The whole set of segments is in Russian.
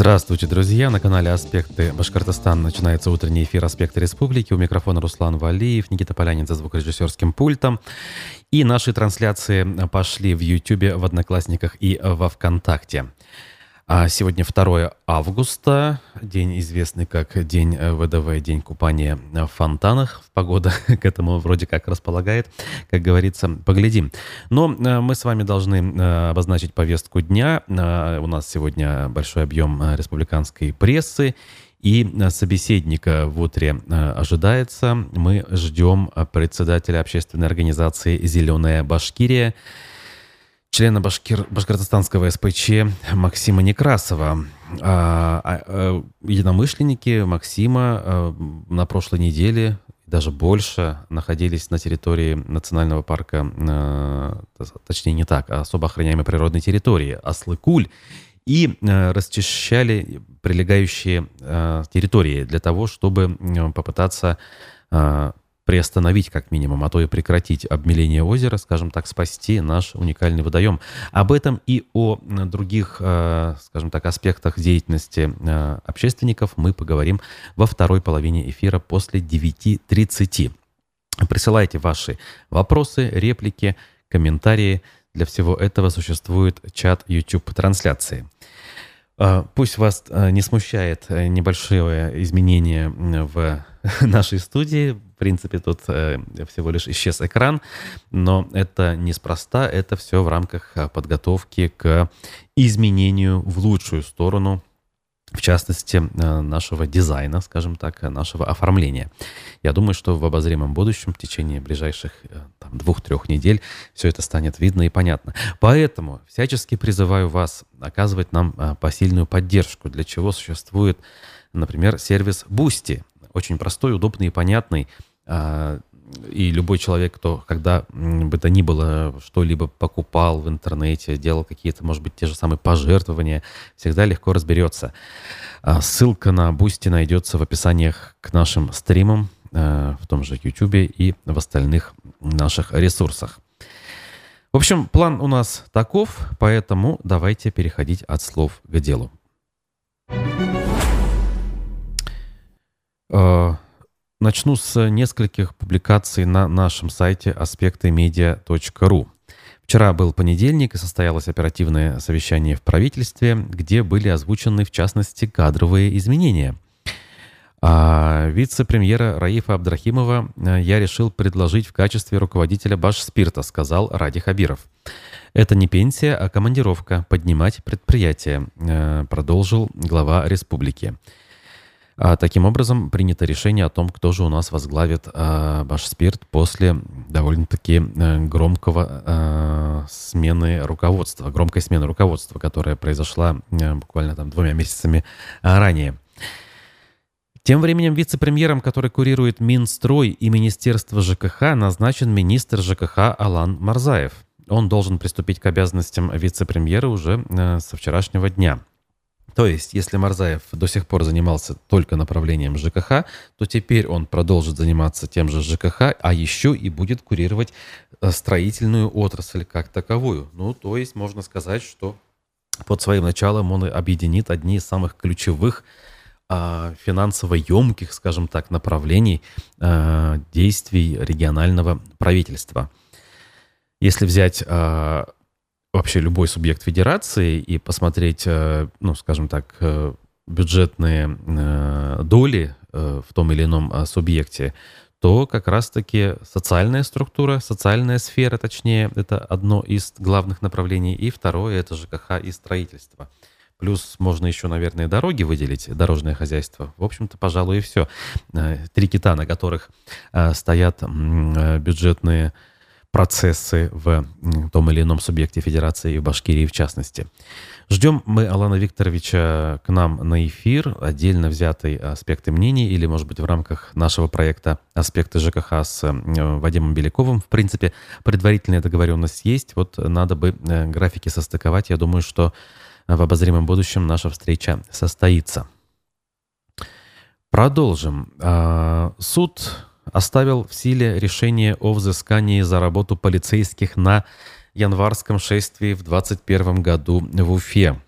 Здравствуйте, друзья! На канале «Аспекты Башкортостан» начинается утренний эфир «Аспекты Республики». У микрофона Руслан Валиев, Никита Полянин за звукорежиссерским пультом. И наши трансляции пошли в YouTube, в Одноклассниках и во Вконтакте. А сегодня 2 августа, день известный как День ВДВ, День купания в фонтанах. Погода к этому вроде как располагает, как говорится, поглядим. Но э, мы с вами должны э, обозначить повестку дня. Э, у нас сегодня большой объем республиканской прессы. И собеседника в утре ожидается. Мы ждем председателя общественной организации «Зеленая Башкирия» члена Башкир, Башкортостанского СПЧ Максима Некрасова. А, а, а, единомышленники Максима а, на прошлой неделе, даже больше, находились на территории национального парка, а, точнее не так, а особо охраняемой природной территории Аслыкуль, и а, расчищали прилегающие а, территории для того, чтобы попытаться приостановить как минимум, а то и прекратить обмеление озера, скажем так, спасти наш уникальный водоем. Об этом и о других, э, скажем так, аспектах деятельности э, общественников мы поговорим во второй половине эфира после 9.30. Присылайте ваши вопросы, реплики, комментарии. Для всего этого существует чат YouTube-трансляции. Э, пусть вас не смущает небольшое изменение в нашей студии. Принципе, тут э, всего лишь исчез экран, но это неспроста, это все в рамках э, подготовки к изменению в лучшую сторону в частности, э, нашего дизайна, скажем так, нашего оформления. Я думаю, что в обозримом будущем, в течение ближайших двух-трех недель, все это станет видно и понятно. Поэтому всячески призываю вас оказывать нам посильную поддержку, для чего существует, например, сервис Boosty очень простой, удобный и понятный. А, и любой человек, кто когда бы то ни было что-либо покупал в интернете, делал какие-то, может быть, те же самые пожертвования, всегда легко разберется. А, ссылка на Boosty найдется в описаниях к нашим стримам а, в том же YouTube и в остальных наших ресурсах. В общем, план у нас таков, поэтому давайте переходить от слов к делу. Начну с нескольких публикаций на нашем сайте аспектымедиа.ру. Вчера был понедельник и состоялось оперативное совещание в правительстве, где были озвучены, в частности, кадровые изменения. А вице-премьера Раифа Абдрахимова э, я решил предложить в качестве руководителя Башспирта, сказал Ради Хабиров. Это не пенсия, а командировка, поднимать предприятие, э, продолжил глава республики. А, таким образом, принято решение о том, кто же у нас возглавит а, Башспирт после довольно-таки а, громкого а, смены руководства, громкой смены руководства, которая произошла а, буквально там двумя месяцами а, ранее. Тем временем вице-премьером, который курирует Минстрой и Министерство ЖКХ, назначен министр ЖКХ Алан Марзаев. Он должен приступить к обязанностям вице-премьера уже э, со вчерашнего дня. То есть, если Марзаев до сих пор занимался только направлением ЖКХ, то теперь он продолжит заниматься тем же ЖКХ, а еще и будет курировать э, строительную отрасль как таковую. Ну, то есть, можно сказать, что под своим началом он объединит одни из самых ключевых а, финансово емких, скажем так, направлений а, действий регионального правительства. Если взять а, вообще любой субъект федерации и посмотреть, э, ну, скажем так, э, бюджетные э, доли в том или ином субъекте, то как раз-таки социальная структура, социальная сфера, точнее, это одно из главных направлений, и второе — это ЖКХ и строительство. Плюс можно еще, наверное, дороги выделить, дорожное хозяйство. В общем-то, пожалуй, и все. Три кита, на которых стоят бюджетные процессы в том или ином субъекте федерации и в Башкирии в частности. Ждем мы Алана Викторовича к нам на эфир, отдельно взятый аспекты мнений или, может быть, в рамках нашего проекта «Аспекты ЖКХ» с э, Вадимом Беляковым. В принципе, предварительная договоренность есть, вот надо бы э, графики состыковать. Я думаю, что в обозримом будущем наша встреча состоится. Продолжим. А, суд оставил в силе решение о взыскании за работу полицейских на январском шествии в 2021 году в Уфе.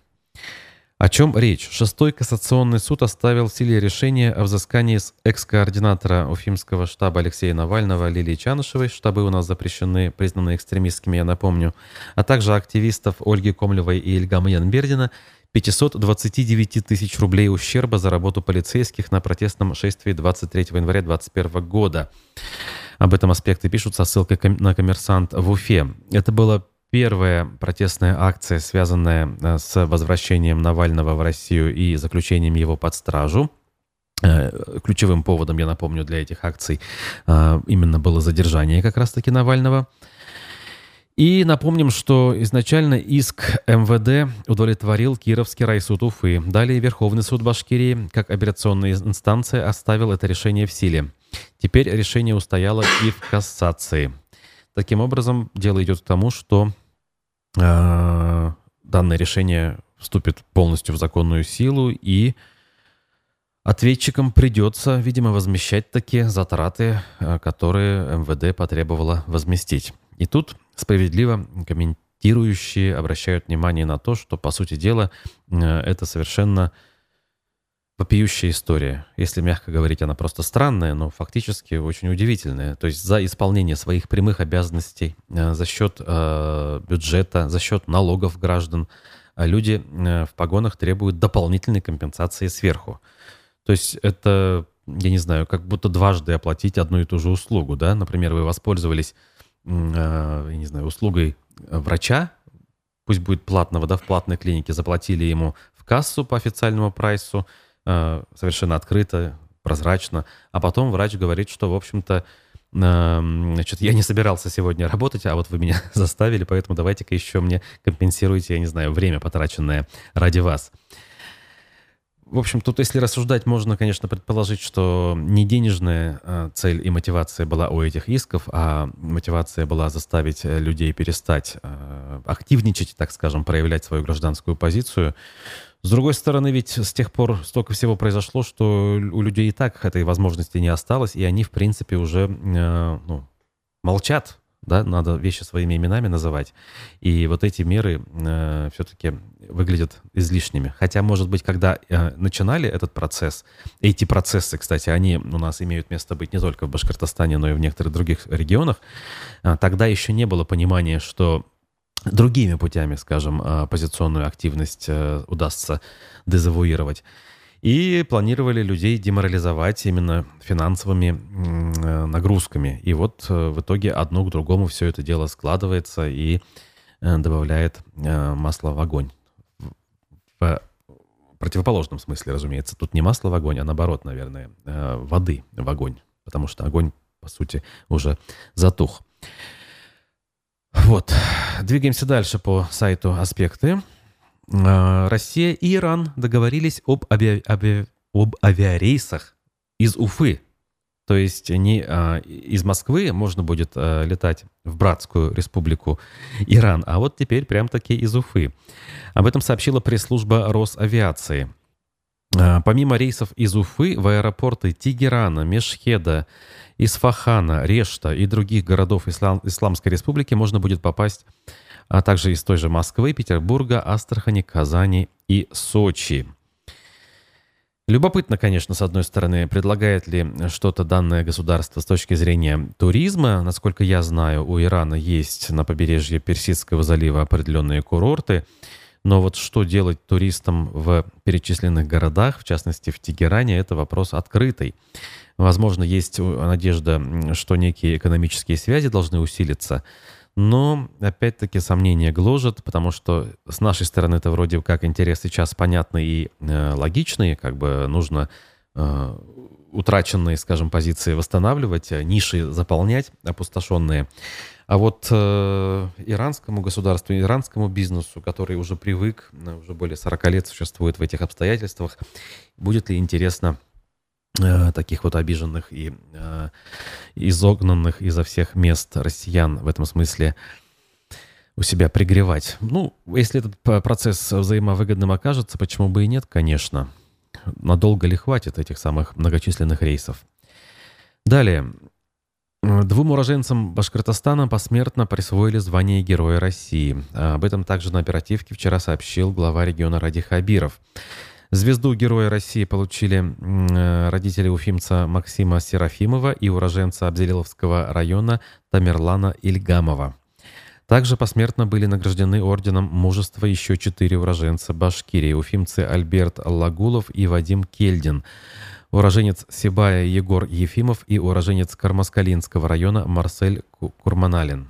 О чем речь? Шестой кассационный суд оставил в силе решение о взыскании с экс-координатора Уфимского штаба Алексея Навального Лилии Чанышевой, штабы у нас запрещены, признаны экстремистскими, я напомню, а также активистов Ольги Комлевой и Ильгама Янбердина 529 тысяч рублей ущерба за работу полицейских на протестном шествии 23 января 2021 года. Об этом аспекты пишут со ссылкой на коммерсант в Уфе. Это было Первая протестная акция, связанная э, с возвращением Навального в Россию и заключением его под стражу. Э, ключевым поводом, я напомню, для этих акций э, именно было задержание как раз-таки Навального. И напомним, что изначально иск МВД удовлетворил Кировский райсуд Уфы. Далее Верховный суд Башкирии, как операционная инстанция, оставил это решение в силе. Теперь решение устояло и в кассации. Таким образом, дело идет к тому, что э, данное решение вступит полностью в законную силу, и ответчикам придется, видимо, возмещать такие затраты, э, которые МВД потребовало возместить. И тут справедливо комментирующие обращают внимание на то, что, по сути дела, э, это совершенно вопиющая история. Если мягко говорить, она просто странная, но фактически очень удивительная. То есть за исполнение своих прямых обязанностей э, за счет э, бюджета, за счет налогов граждан, люди в погонах требуют дополнительной компенсации сверху. То есть это, я не знаю, как будто дважды оплатить одну и ту же услугу. Да? Например, вы воспользовались, я не знаю, услугой врача, пусть будет платного, да, в платной клинике, заплатили ему в кассу по официальному прайсу, Э, совершенно открыто, прозрачно. А потом врач говорит, что, в общем-то, значит, я не собирался сегодня работать, а вот вы меня заставили, поэтому давайте-ка еще мне компенсируйте, я не знаю, время, потраченное ради вас. В общем, тут, если рассуждать, можно, конечно, предположить, что не денежная э, цель и мотивация была у этих исков, а мотивация была заставить людей перестать э, активничать, так скажем, проявлять свою гражданскую позицию. С другой стороны, ведь с тех пор столько всего произошло, что у людей и так этой возможности не осталось, и они, в принципе, уже э, ну, молчат, да, надо вещи своими именами называть. И вот эти меры э, все-таки выглядят излишними. Хотя, может быть, когда э, начинали этот процесс, эти процессы, кстати, они у нас имеют место быть не только в Башкортостане, но и в некоторых других регионах, э, тогда еще не было понимания, что другими путями, скажем, а, оппозиционную активность э, удастся дезавуировать. И планировали людей деморализовать именно финансовыми э, нагрузками. И вот э, в итоге одно к другому все это дело складывается и добавляет масло в огонь. В противоположном смысле, разумеется. Тут не масло в огонь, а наоборот, наверное, воды в огонь. Потому что огонь, по сути, уже затух. Вот. Двигаемся дальше по сайту «Аспекты». А, Россия и Иран договорились об, ави... Ави... об авиарейсах из Уфы. То есть не а, из Москвы можно будет а, летать в братскую республику Иран, а вот теперь прям таки из Уфы. Об этом сообщила пресс-служба Росавиации. А, помимо рейсов из Уфы в аэропорты Тегерана, Мешхеда, Исфахана, Решта и других городов Ислам, Исламской Республики можно будет попасть, а также из той же Москвы, Петербурга, Астрахани, Казани и Сочи. Любопытно, конечно, с одной стороны, предлагает ли что-то данное государство с точки зрения туризма. Насколько я знаю, у Ирана есть на побережье Персидского залива определенные курорты – но вот что делать туристам в перечисленных городах, в частности в Тегеране, это вопрос открытый. Возможно, есть надежда, что некие экономические связи должны усилиться, но, опять-таки, сомнения гложат, потому что с нашей стороны это вроде как интерес сейчас понятный и э, логичный, как бы нужно э, утраченные, скажем, позиции восстанавливать, э, ниши заполнять, опустошенные. А вот э, иранскому государству, иранскому бизнесу, который уже привык, э, уже более 40 лет существует в этих обстоятельствах, будет ли интересно таких вот обиженных и э, изогнанных изо всех мест россиян в этом смысле у себя пригревать? Ну, если этот процесс взаимовыгодным окажется, почему бы и нет, конечно. Надолго ли хватит этих самых многочисленных рейсов? Далее. Двум уроженцам Башкортостана посмертно присвоили звание Героя России. Об этом также на оперативке вчера сообщил глава региона Ради Хабиров. Звезду Героя России получили э, родители уфимца Максима Серафимова и уроженца Абзелиловского района Тамерлана Ильгамова. Также посмертно были награждены орденом мужества еще четыре уроженца Башкирии, уфимцы Альберт Лагулов и Вадим Кельдин, уроженец Сибая Егор Ефимов и уроженец Кармаскалинского района Марсель Курманалин.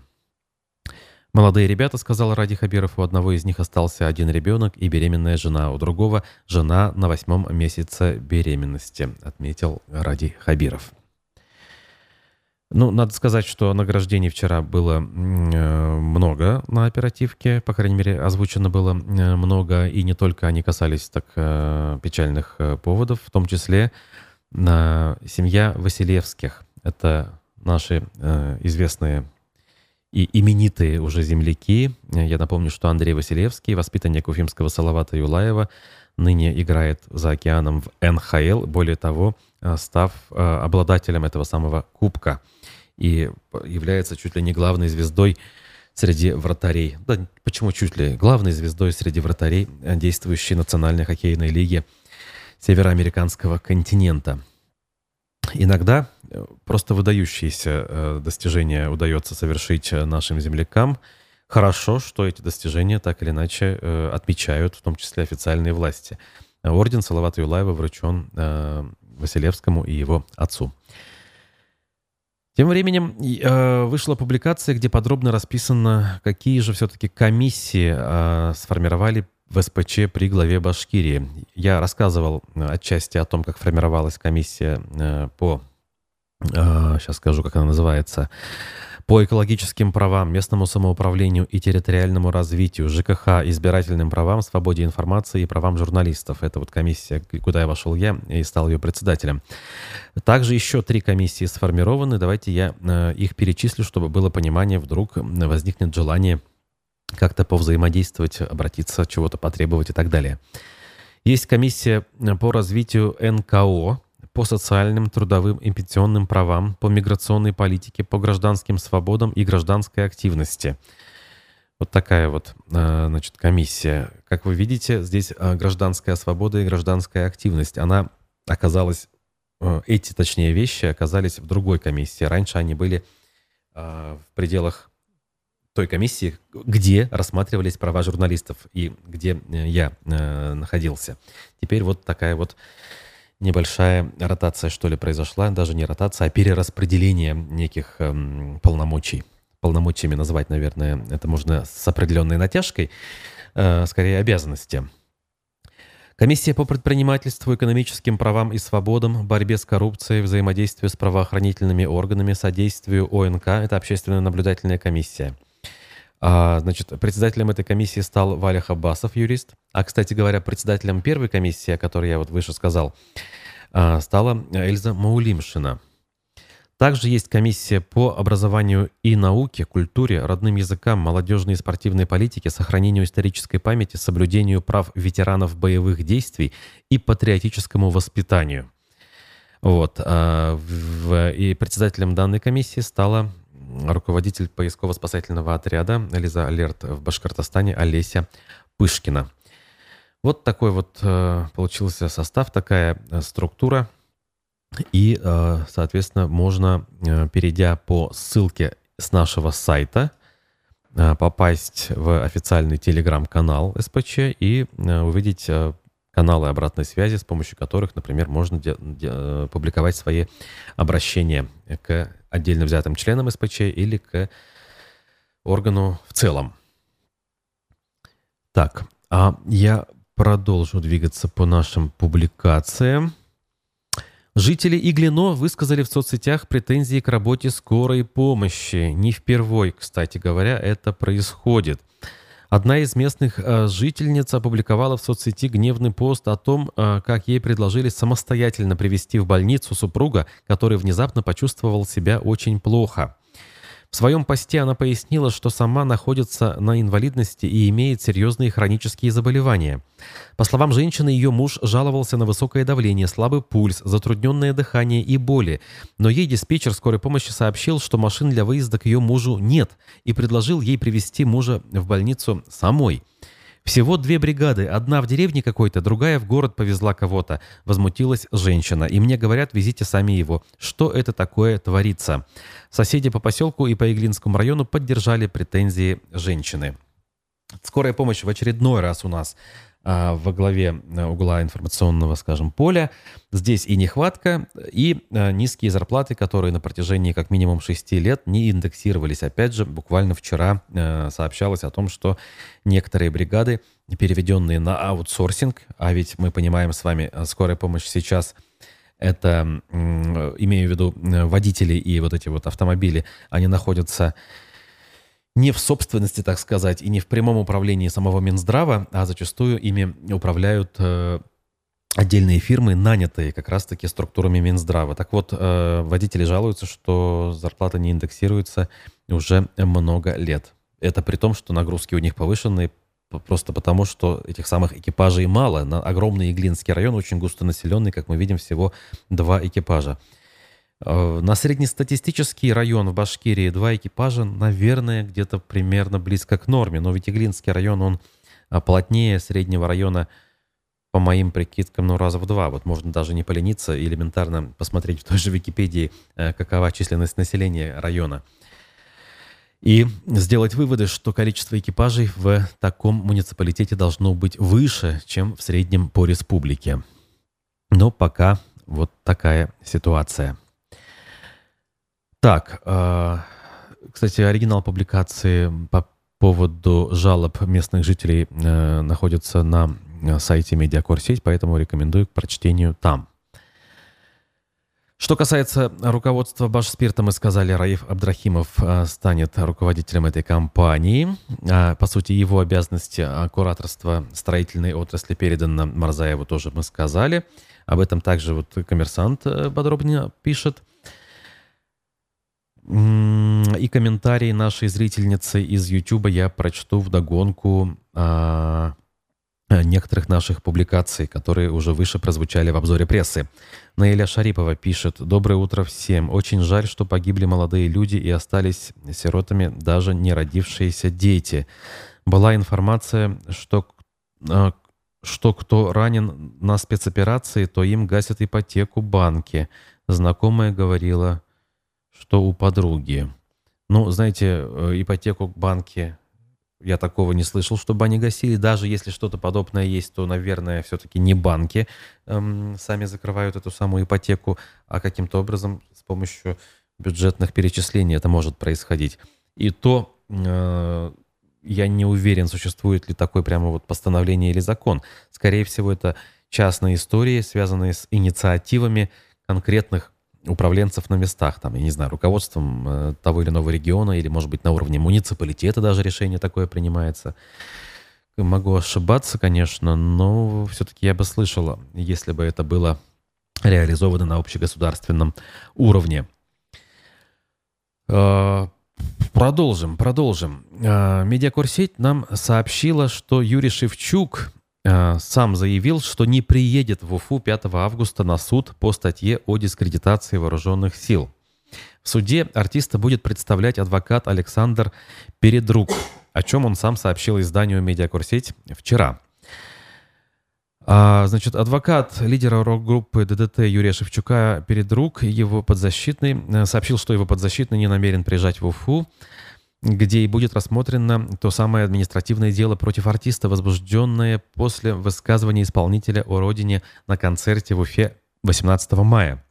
Молодые ребята, сказал Ради Хабиров, у одного из них остался один ребенок и беременная жена, у другого жена на восьмом месяце беременности, отметил Ради Хабиров. Ну, надо сказать, что награждений вчера было э, много на оперативке, по крайней мере, озвучено было э, много, и не только они касались так э, печальных поводов, в том числе семья Василевских. Это наши известные и именитые уже земляки. Я напомню, что Андрей Василевский, воспитанник Уфимского Салавата Юлаева, ныне играет за океаном в НХЛ, более того, став обладателем этого самого кубка и является чуть ли не главной звездой среди вратарей. Да, почему чуть ли? Главной звездой среди вратарей действующей Национальной хоккейной лиги североамериканского континента. Иногда э, просто выдающиеся э, достижения удается совершить э, нашим землякам. Хорошо, что эти достижения так или иначе отмечают, в том числе официальные власти. Орден Салавата Юлаева вручен Василевскому и его отцу. Тем временем э, вышла публикация, где подробно расписано, какие же все-таки комиссии э, сформировали в СПЧ при главе Башкирии. Я рассказывал отчасти о том, как формировалась комиссия э, по, сейчас скажу, как она называется, по экологическим правам, местному самоуправлению и территориальному развитию, ЖКХ, избирательным правам, свободе информации и правам журналистов. Это вот комиссия, куда я вошел я и стал ее председателем. Также еще три комиссии сформированы. Давайте я э, их перечислю, чтобы было понимание, вдруг возникнет желание как-то повзаимодействовать, обратиться, чего-то потребовать и так далее. Есть комиссия по развитию НКО, по социальным, трудовым и пенсионным правам, по миграционной политике, по гражданским свободам и гражданской активности. Вот такая вот, э, значит, комиссия. Как вы видите, здесь э, гражданская свобода и гражданская активность. Она оказалась, э, эти, точнее, вещи оказались в другой комиссии. Раньше они были в пределах той комиссии, где рассматривались права журналистов и где я находился. Теперь вот такая вот небольшая ротация, что ли, произошла. Даже не ротация, а перераспределение неких эм, полномочий. Полномочиями назвать, наверное, это можно с определенной натяжкой, э, скорее обязанности. Комиссия по предпринимательству, экономическим правам и свободам, борьбе с коррупцией, взаимодействию с правоохранительными органами, содействию ОНК – это общественная наблюдательная комиссия – значит, председателем этой комиссии стал Валя Хабасов, юрист. А, кстати говоря, председателем первой комиссии, о которой я вот выше сказал, а, стала Эльза Маулимшина. Также есть комиссия по образованию и науке, культуре, родным языкам, молодежной и спортивной политике, сохранению исторической памяти, соблюдению прав ветеранов боевых действий и патриотическому воспитанию. Вот. И председателем данной комиссии стала руководитель поисково-спасательного отряда Лиза Алерт в Башкортостане Олеся Пышкина. Вот такой вот э, получился состав, такая э, структура. И, э, соответственно, можно, перейдя по ссылке с нашего сайта, попасть в официальный телеграм-канал СПЧ и увидеть каналы обратной связи, с помощью которых, например, можно де- де- публиковать свои обращения к отдельно взятым членам СПЧ или к органу в целом. Так, а я продолжу двигаться по нашим публикациям. Жители Иглино высказали в соцсетях претензии к работе скорой помощи. Не впервой, кстати говоря, это происходит. Одна из местных э, жительниц опубликовала в соцсети гневный пост о том, э, как ей предложили самостоятельно привести в больницу супруга, который внезапно почувствовал себя очень плохо. В своем посте она пояснила, что сама находится на инвалидности и имеет серьезные хронические заболевания. По словам женщины, ее муж жаловался на высокое давление, слабый пульс, затрудненное дыхание и боли. Но ей диспетчер скорой помощи сообщил, что машин для выезда к ее мужу нет и предложил ей привезти мужа в больницу самой. Всего две бригады, одна в деревне какой-то, другая в город повезла кого-то. Возмутилась женщина. И мне говорят, везите сами его. Что это такое творится? Соседи по поселку и по Иглинскому району поддержали претензии женщины. Скорая помощь в очередной раз у нас во главе э, угла информационного, скажем, поля. Здесь и нехватка, и а, низкие зарплаты, которые на протяжении как минимум 6 лет не индексировались. Опять же, буквально вчера э, сообщалось о том, что некоторые бригады, переведенные на аутсорсинг, а ведь мы понимаем с вами, э, скорая помощь сейчас это, имею в виду водители и вот эти вот автомобили, они находятся не в собственности, так сказать, и не в прямом управлении самого Минздрава, а зачастую ими управляют э, отдельные фирмы, нанятые как раз-таки структурами Минздрава. Так вот, э, водители жалуются, что зарплата не индексируется уже много лет. Это при том, что нагрузки у них повышенные, просто потому, что этих самых экипажей мало. На огромный Иглинский район, очень густонаселенный, как мы видим, всего два экипажа. Э, на среднестатистический район в Башкирии два экипажа, наверное, где-то примерно близко к норме. Но ведь Иглинский район, он а, плотнее среднего района, по моим прикидкам, ну, раза в два. Вот можно даже не полениться и элементарно посмотреть в той же Википедии, э, какова численность населения района. И сделать выводы, что количество экипажей в таком муниципалитете должно быть выше, чем в среднем по республике. Но пока вот такая ситуация. Так, э, кстати, оригинал публикации по поводу жалоб местных жителей э, находится на сайте Медиакорсеть, поэтому рекомендую к прочтению там. Что касается руководства Башспирта, мы сказали, Раиф Абдрахимов э, станет руководителем этой компании. По сути, его обязанности кураторства строительной отрасли переданы Марзаеву, тоже мы сказали. Об этом также вот коммерсант подробнее пишет. И комментарии нашей зрительницы из YouTube я прочту в догонку а, некоторых наших публикаций, которые уже выше прозвучали в обзоре прессы. Наиля Шарипова пишет «Доброе утро всем. Очень жаль, что погибли молодые люди и остались сиротами даже не родившиеся дети. Была информация, что, а, что кто ранен на спецоперации, то им гасят ипотеку банки. Знакомая говорила, что у подруги. Ну, знаете, э, ипотеку к банке я такого не слышал, чтобы они гасили. Даже если что-то подобное есть, то, наверное, все-таки не банки эм, сами закрывают эту самую ипотеку, а каким-то образом с помощью бюджетных перечислений это может происходить. И то э, я не уверен, существует ли такое прямо вот постановление или закон. Скорее всего, это частные истории, связанные с инициативами конкретных управленцев на местах, там, я не знаю, руководством э, того или иного региона, или, может быть, на уровне муниципалитета даже решение такое принимается. Могу ошибаться, конечно, но все-таки я бы слышал, если бы это было реализовано на общегосударственном уровне. Э, продолжим, продолжим. Э, Медиакурсеть нам сообщила, что Юрий Шевчук сам заявил, что не приедет в Уфу 5 августа на суд по статье о дискредитации вооруженных сил. В суде артиста будет представлять адвокат Александр Передрук, о чем он сам сообщил изданию «Медиакурсеть» вчера. А, значит, адвокат лидера рок-группы ДДТ Юрия Шевчука Передрук, его подзащитный, э, сообщил, что его подзащитный не намерен приезжать в Уфу где и будет рассмотрено то самое административное дело против артиста, возбужденное после высказывания исполнителя о родине на концерте в Уфе 18 мая.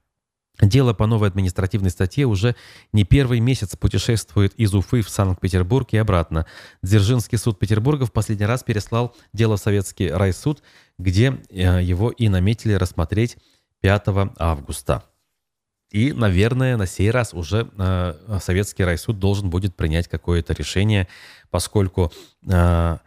Дело по новой административной статье уже не первый месяц путешествует из Уфы в Санкт-Петербург и обратно. Дзержинский суд Петербурга в последний раз переслал дело в Советский райсуд, где э, его и наметили рассмотреть 5 августа. И, наверное, на сей раз уже э, Советский райсуд должен будет принять какое-то решение, поскольку э,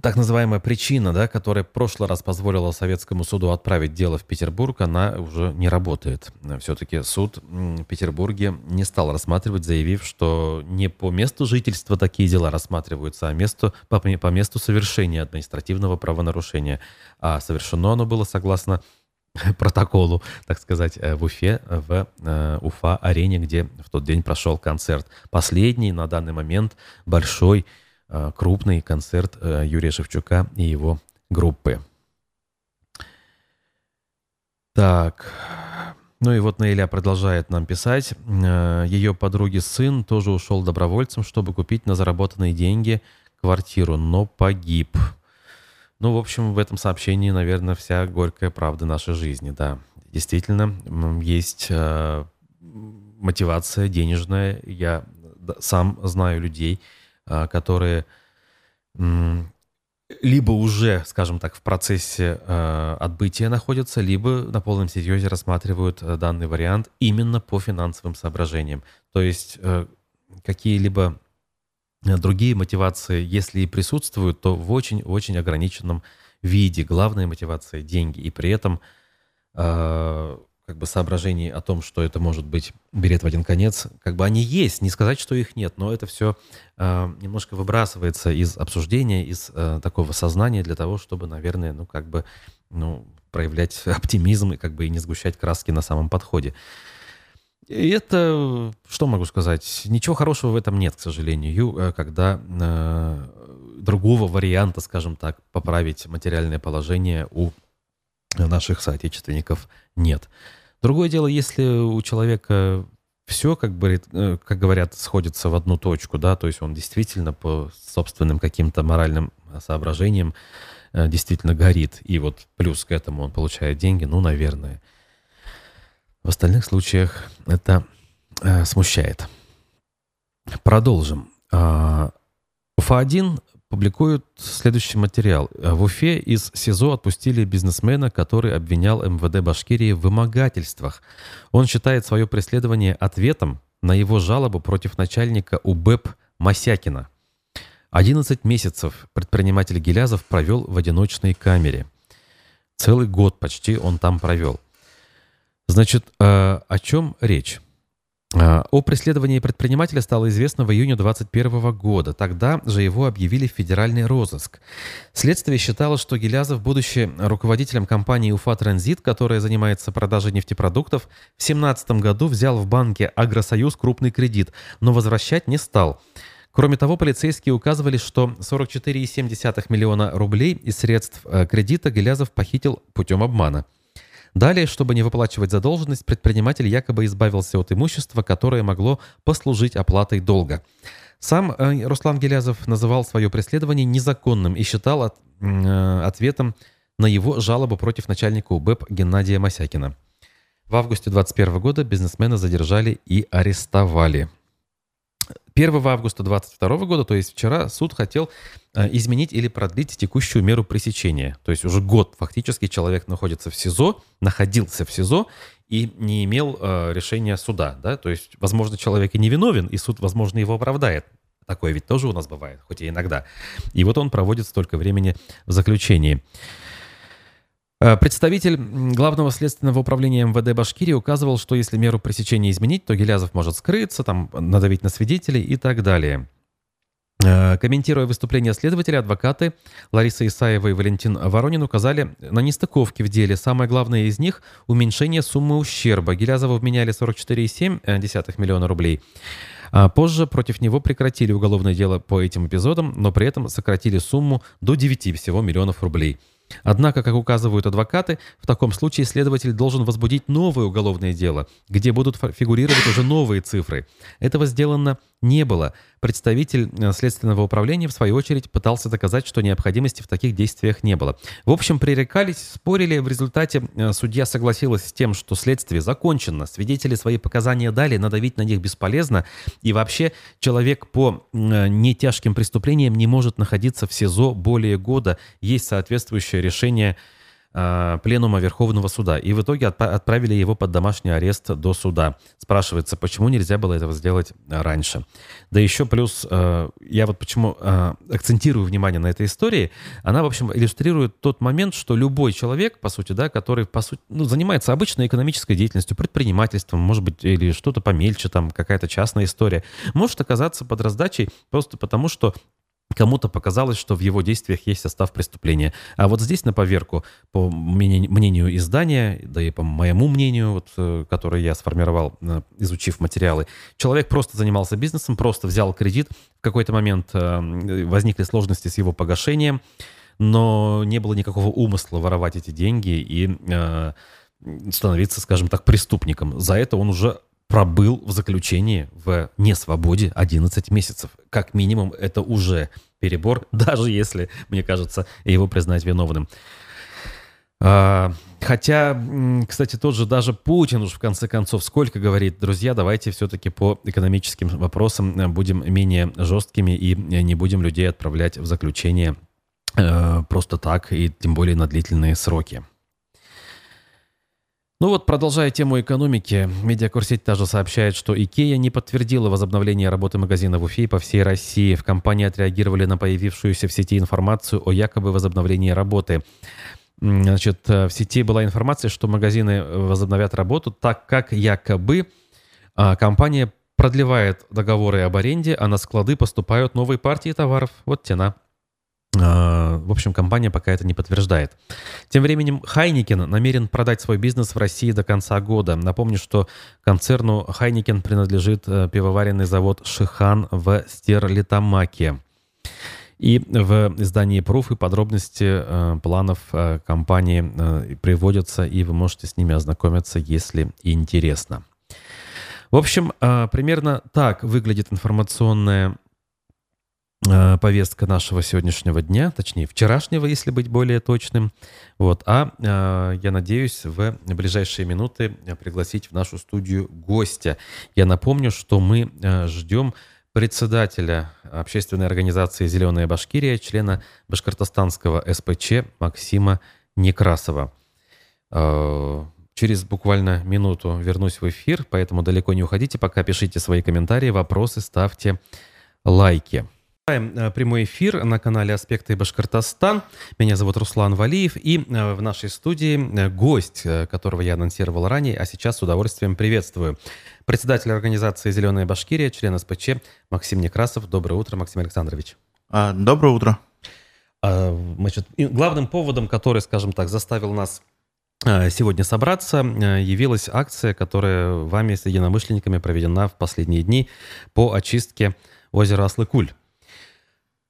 так называемая причина, да, которая в прошлый раз позволила советскому суду отправить дело в Петербург, она уже не работает. Все-таки суд в Петербурге не стал рассматривать, заявив, что не по месту жительства такие дела рассматриваются, а месту, по, по месту совершения административного правонарушения. А совершено оно было согласно протоколу, так сказать, э, в Уфе, в э, Уфа-арене, где в тот день прошел концерт. Последний на данный момент большой Э, крупный концерт э, Юрия Шевчука и его группы. Так, ну и вот Наиля продолжает нам писать. Э, Ее подруги сын тоже ушел добровольцем, чтобы купить на заработанные деньги квартиру, но погиб. Ну, в общем, в этом сообщении, наверное, вся горькая правда нашей жизни, да. Действительно, есть мотивация денежная. Я сам знаю людей, а, которые либо уже, скажем так, в процессе э, отбытия находятся, либо на полном серьезе рассматривают э, данный вариант именно по финансовым соображениям. То есть э, какие-либо другие мотивации, если и присутствуют, то в очень-очень ограниченном виде. Главная мотивация – деньги. И при этом как бы соображений о том, что это может быть билет в один конец, как бы они есть, не сказать, что их нет, но это все э, немножко выбрасывается из обсуждения, из э, такого сознания для того, чтобы, наверное, ну как бы ну, проявлять оптимизм и как бы и не сгущать краски на самом подходе. И это, что могу сказать, ничего хорошего в этом нет, к сожалению, э, когда э, другого варианта, скажем так, поправить материальное положение у наших соотечественников нет. Другое дело, если у человека все, как, бы, э, как говорят, сходится в одну точку, да, то есть он действительно по собственным каким-то моральным соображениям э, действительно горит, и вот плюс к этому он получает деньги, ну, наверное. В остальных случаях это э, смущает. Продолжим. А, Уфа-1 публикуют следующий материал. В Уфе из СИЗО отпустили бизнесмена, который обвинял МВД Башкирии в вымогательствах. Он считает свое преследование ответом на его жалобу против начальника УБЭП Масякина. 11 месяцев предприниматель Гелязов провел в одиночной камере. Целый год почти он там провел. Значит, э, о чем речь? А, о преследовании предпринимателя стало известно в июне 2021 года. Тогда же его объявили в федеральный розыск. Следствие считало, что Гелязов, будучи руководителем компании «Уфа Транзит», которая занимается продажей нефтепродуктов, в 2017 году взял в банке «Агросоюз» крупный кредит, но возвращать не стал. Кроме того, полицейские указывали, что 44,7 миллиона рублей из средств э, кредита Гелязов похитил путем обмана. Далее, чтобы не выплачивать задолженность, предприниматель якобы избавился от имущества, которое могло послужить оплатой долга. Сам э, Руслан Гелязов называл свое преследование незаконным и считал от, э, ответом на его жалобу против начальника УБЭП Геннадия Масякина. В августе 2021 года бизнесмена задержали и арестовали. 1 августа 2022 года, то есть вчера, суд хотел э, изменить или продлить текущую меру пресечения. То есть уже год фактически человек находится в СИЗО, находился в СИЗО и не имел э, решения суда. Да? То есть, возможно, человек и не виновен, и суд, возможно, его оправдает. Такое ведь тоже у нас бывает, хоть и иногда. И вот он проводит столько времени в заключении. Э, представитель Главного следственного управления МВД Башкирии указывал, что если меру пресечения изменить, то Гелязов может скрыться, там, надавить на свидетелей и так далее. Э, комментируя выступление следователя, адвокаты Лариса Исаева и Валентин Воронин указали на нестыковки в деле. Самое главное из них – уменьшение суммы ущерба. Гелязову вменяли 44,7 миллиона рублей. А позже против него прекратили уголовное дело по этим эпизодам, но при этом сократили сумму до 9 всего миллионов рублей. Однако, как указывают адвокаты, в таком случае следователь должен возбудить новое уголовное дело, где будут фигурировать уже новые цифры. Этого сделано не было. Представитель э, Следственного управления, в свою очередь, пытался доказать, что необходимости в таких действиях не было. В общем, пререкались, спорили. В результате э, судья согласилась с тем, что следствие закончено. Свидетели свои показания дали, надавить на них бесполезно. И вообще человек по э, нетяжким преступлениям не может находиться в СИЗО более года. Есть соответствующее решение пленума Верховного суда. И в итоге отправили его под домашний арест до суда. Спрашивается, почему нельзя было этого сделать раньше. Да еще плюс, э, я вот почему э, акцентирую внимание на этой истории, она, в общем, иллюстрирует тот момент, что любой человек, по сути, да, который, по сути, ну, занимается обычной экономической деятельностью, предпринимательством, может быть, или что-то помельче, там, какая-то частная история, может оказаться под раздачей просто потому, что Кому-то показалось, что в его действиях есть состав преступления. А вот здесь на поверку, по мнению издания, да и по моему мнению, вот, э, которое я сформировал, э, изучив материалы, человек просто занимался бизнесом, просто взял кредит. В какой-то момент э, возникли сложности с его погашением, но не было никакого умысла воровать эти деньги и становиться, скажем так, преступником. За это он уже пробыл в заключении в несвободе 11 месяцев. Как минимум, это уже перебор, даже если, мне кажется, его признать виновным. А, хотя, кстати, тот же даже Путин уж в конце концов сколько говорит, друзья, давайте все-таки по экономическим вопросам будем менее жесткими и не будем людей отправлять в заключение э, просто так и тем более на длительные сроки. Ну вот, продолжая тему экономики, медиакурсеть также сообщает, что Икея не подтвердила возобновление работы магазина в Уфе по всей России. В компании отреагировали на появившуюся в сети информацию о якобы возобновлении работы. Значит, э, в сети была информация, что магазины возобновят работу, так как якобы а, компания продлевает договоры об аренде, а на склады поступают новые партии товаров. Вот тена. А, в общем, компания пока это не подтверждает. Тем временем Heineken намерен продать свой бизнес в России до конца года. Напомню, что концерну Heineken принадлежит э, пивоваренный завод «Шихан» в Стерлитамаке. И в издании «Пруф» и подробности э, планов э, компании приводятся, и вы можете с ними ознакомиться, если интересно. В общем, примерно так выглядит информационная повестка нашего сегодняшнего дня, точнее вчерашнего, если быть более точным. Вот. А э, я надеюсь в ближайшие минуты пригласить в нашу студию гостя. Я напомню, что мы э, ждем председателя общественной организации «Зеленая Башкирия», члена башкортостанского СПЧ Максима Некрасова. Через буквально минуту вернусь в эфир, поэтому далеко не уходите, пока пишите свои комментарии, вопросы, ставьте лайки. Э, прямой эфир на канале «Аспекты Башкортостан». Меня зовут Руслан Валиев. И э, в нашей студии э, гость, которого я анонсировал ранее, а сейчас с удовольствием приветствую. Председатель организации «Зеленая Башкирия», член СПЧ Максим Некрасов. Доброе утро, Максим Александрович. А, доброе утро. А, значит, главным поводом, который, скажем так, заставил нас сегодня собраться, явилась акция, которая вами с единомышленниками проведена в последние дни по очистке озера Аслыкуль.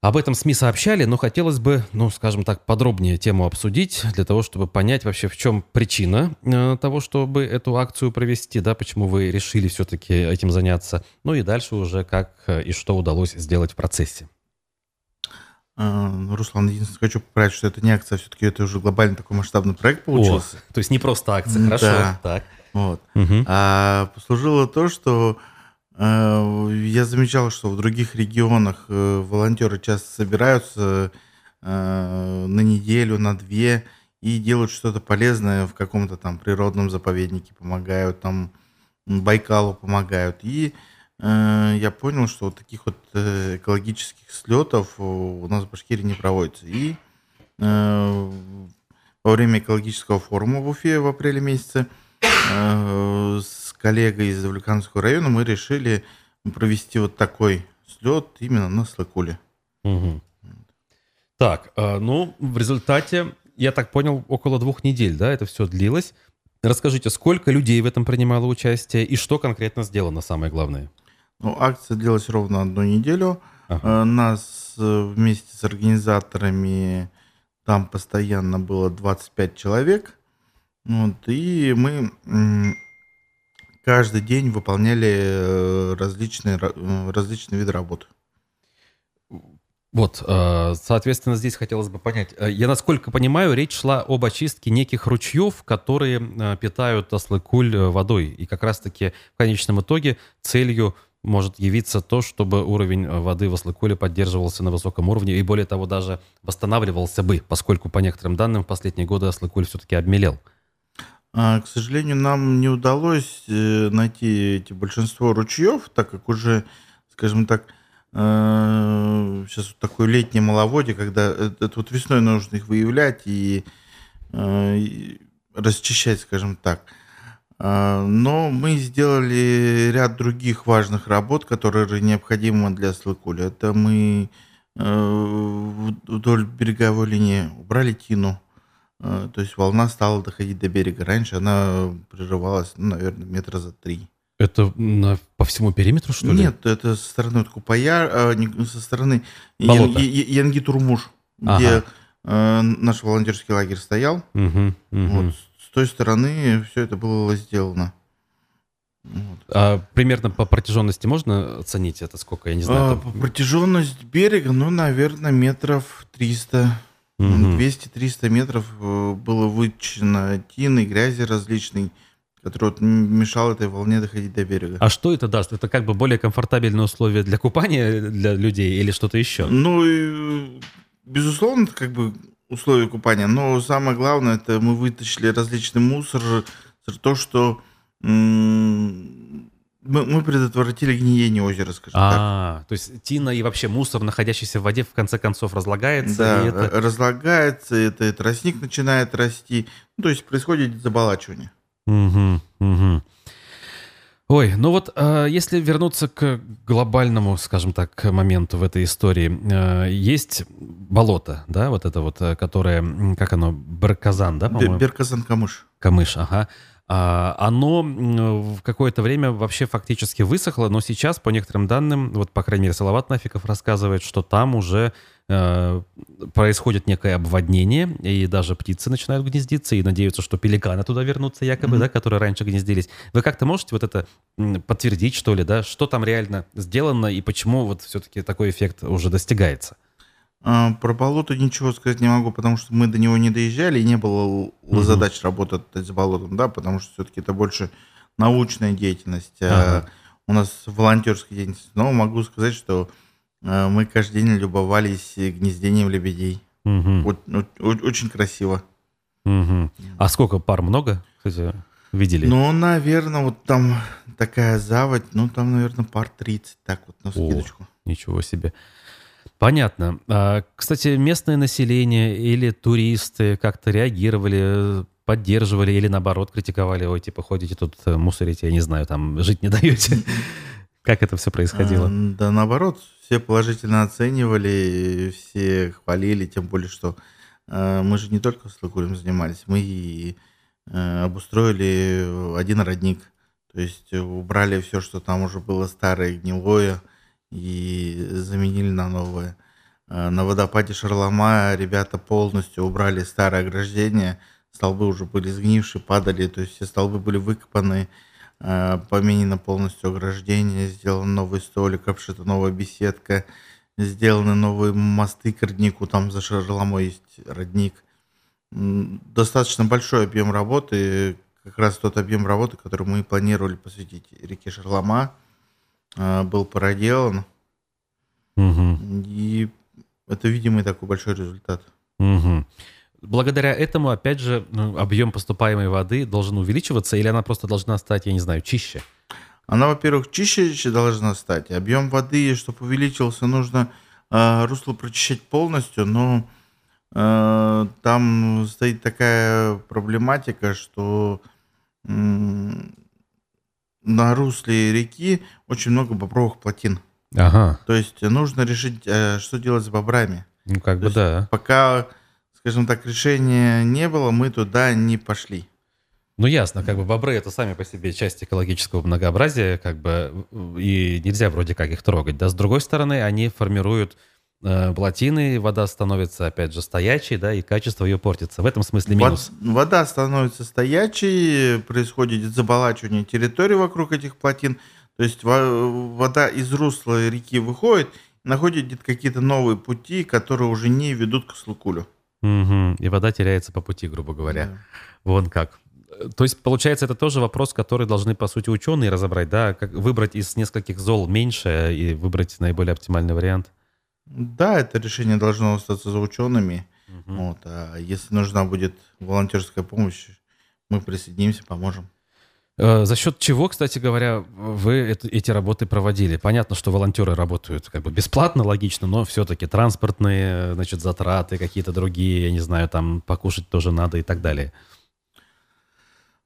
Об этом СМИ сообщали, но хотелось бы, ну, скажем так, подробнее тему обсудить, для того, чтобы понять вообще, в чем причина э, того, чтобы эту акцию провести, да, почему вы решили все-таки этим заняться, ну и дальше уже как э, и что удалось сделать в процессе. А, Руслан, единственное, хочу поправить, что это не акция, все-таки это уже глобальный такой масштабный проект получился. О, то есть не просто акция, хорошо. Да. Так. Вот. Угу. А послужило то, что я замечал, что в других регионах э, волонтеры часто собираются э, на неделю, на две и делают что-то полезное в каком-то там природном заповеднике, помогают там Байкалу помогают. И я понял, что вот таких вот экологических слетов у нас в Башкирии не проводится. И во время экологического форума в Уфе в апреле месяце с коллегой из Завлеканского района мы решили провести вот такой слет именно на Слакуле. Угу. Так, а, ну, в результате, я так понял, около двух недель, да, это все длилось. Расскажите, сколько людей в этом принимало участие и что конкретно сделано, самое главное? Ну, акция длилась ровно одну неделю. Ага. А, нас э, вместе с организаторами там постоянно было 25 человек. Вот, и мы каждый день выполняли э, различные, э, различные виды работы. Вот, э, соответственно, здесь хотелось бы понять. Я, насколько понимаю, речь шла об очистке неких ручьев, которые питают Аслыкуль водой. И как раз-таки в конечном итоге целью может явиться то, чтобы уровень воды в Аслыкуле поддерживался на высоком уровне и, более того, даже восстанавливался бы, поскольку, по некоторым данным, в последние годы Аслыкуль все-таки обмелел. А, к сожалению, нам не удалось э, найти эти большинство ручьев, так как уже, скажем так, сейчас вот такое летнее маловодье, когда это вот весной нужно их выявлять и, и расчищать, скажем так. А, но мы сделали ряд других важных работ, которые необходимы для Слыкуля. Это мы э, вдоль береговой линии убрали тину, э, то есть волна стала доходить до берега. Раньше она прерывалась, ну, наверное, метра за три. Это на, по всему периметру, что ли? Нет, это со стороны Купая, а, не, со стороны Ян, Янгитур-Муж, ага. где э, наш волонтерский лагерь стоял. Угу, угу. Вот той стороны все это было сделано. Вот. А примерно по протяженности можно оценить это сколько, я не знаю? А. По протяженность берега, ну, наверное, метров 300. Угу. 200-300 метров э, было вычищено тины, грязи различной, которая вот мешала этой волне доходить до берега. А что это даст? Это как бы более комфортабельные условия для купания для людей или что-то еще? Ну, безусловно, как бы условия купания. Но самое главное, это мы вытащили различный мусор, то, что мы, мы предотвратили гниение озера, скажем а, так. то есть тина и вообще мусор, находящийся в воде, в конце концов разлагается. Да, и это... разлагается, это, это тростник начинает расти. Ну, то есть происходит заболачивание. Угу, угу. Ой, ну вот э, если вернуться к глобальному, скажем так, моменту в этой истории, э, есть болото, да, вот это вот, э, которое, как оно, Берказан, да, по-моему? Берказан-Камыш. Камыш, ага. А, оно в какое-то время вообще фактически высохло, но сейчас, по некоторым данным, вот, по крайней мере, Салават Нафиков рассказывает, что там уже э, происходит некое обводнение, и даже птицы начинают гнездиться, и надеются, что пеликаны туда вернутся якобы, mm-hmm. да, которые раньше гнездились. Вы как-то можете вот это подтвердить, что ли, да, что там реально сделано, и почему вот все-таки такой эффект уже достигается? А, про болото ничего сказать не могу, потому что мы до него не доезжали, и не было угу. задач работать с болотом, да, потому что все-таки это больше научная деятельность, а ага. у нас волонтерская деятельность. Но могу сказать, что а, мы каждый день любовались гнездением лебедей. Угу. Очень красиво. Угу. А сколько пар много, кстати, видели? Ну, наверное, вот там такая заводь, ну, там, наверное, пар 30, так вот, на скидочку. О, ничего себе. Понятно. А, кстати, местное население или туристы как-то реагировали, поддерживали или наоборот критиковали, ой, типа ходите тут э, мусорите, я не знаю, там жить не даете. Как это все происходило? А, да, наоборот, все положительно оценивали, все хвалили, тем более, что э, мы же не только с Лакурем занимались, мы и э, обустроили один родник. То есть убрали все, что там уже было старое, гнилое, и заменили на новое. Э, на водопаде Шарлома ребята полностью убрали старое ограждение, столбы уже были сгнившие, падали, то есть все столбы были выкопаны, э, поменено полностью ограждение, сделан новый столик, обшита новая беседка, сделаны новые мосты к роднику, там за Шарломой есть родник. Достаточно большой объем работы, как раз тот объем работы, который мы планировали посвятить реке Шарлома. А, был проделан. Угу. И это видимый такой большой результат. Угу. Благодаря этому, опять же, ну, объем поступаемой воды должен увеличиваться, или она просто должна стать, я не знаю, чище? Она, во-первых, чище должна стать. Объем воды, чтобы увеличился, нужно э, русло прочищать полностью, но э, там стоит такая проблематика, что на русле реки очень много бобровых плотин. Ага. То есть нужно решить, э, что делать с бобрами. Ну, как То бы да. Пока, скажем так, решения не было, мы туда не пошли. Ну, ясно, как бы бобры это сами по себе часть экологического многообразия, как бы, и нельзя вроде как их трогать. Да, с другой стороны, они формируют Э, плотины, вода становится, опять же, стоячей, да, и качество ее портится. В этом смысле минус. Вода становится стоячей, происходит заболачивание территории вокруг этих плотин. То есть вода из русла реки выходит, находит какие-то новые пути, которые уже не ведут к Слукулю. Угу. И вода теряется по пути, грубо говоря. Да. Вон как. То есть, получается, это тоже вопрос, который должны, по сути, ученые разобрать, да? Как выбрать из нескольких зол меньшее и выбрать наиболее оптимальный вариант? Да, это решение должно остаться за учеными. Угу. Вот, а если нужна будет волонтерская помощь, мы присоединимся, поможем. Э, за счет чего, кстати говоря, вы эти работы проводили? Понятно, что волонтеры работают как бы бесплатно, логично, но все-таки транспортные, значит, затраты, какие-то другие, я не знаю, там покушать тоже надо и так далее.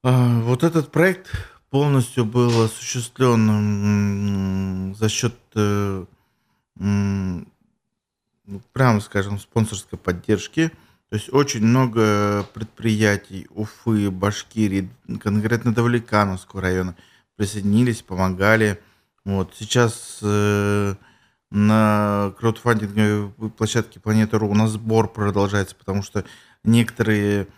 А, вот этот проект полностью был осуществлен за счет, э, прямо скажем, спонсорской поддержки – то есть очень много предприятий Уфы, Башкирии, конкретно Давлекановского района присоединились, помогали. Вот. Сейчас э, на краудфандинговой площадке Планета.ру у нас сбор продолжается, потому что некоторые,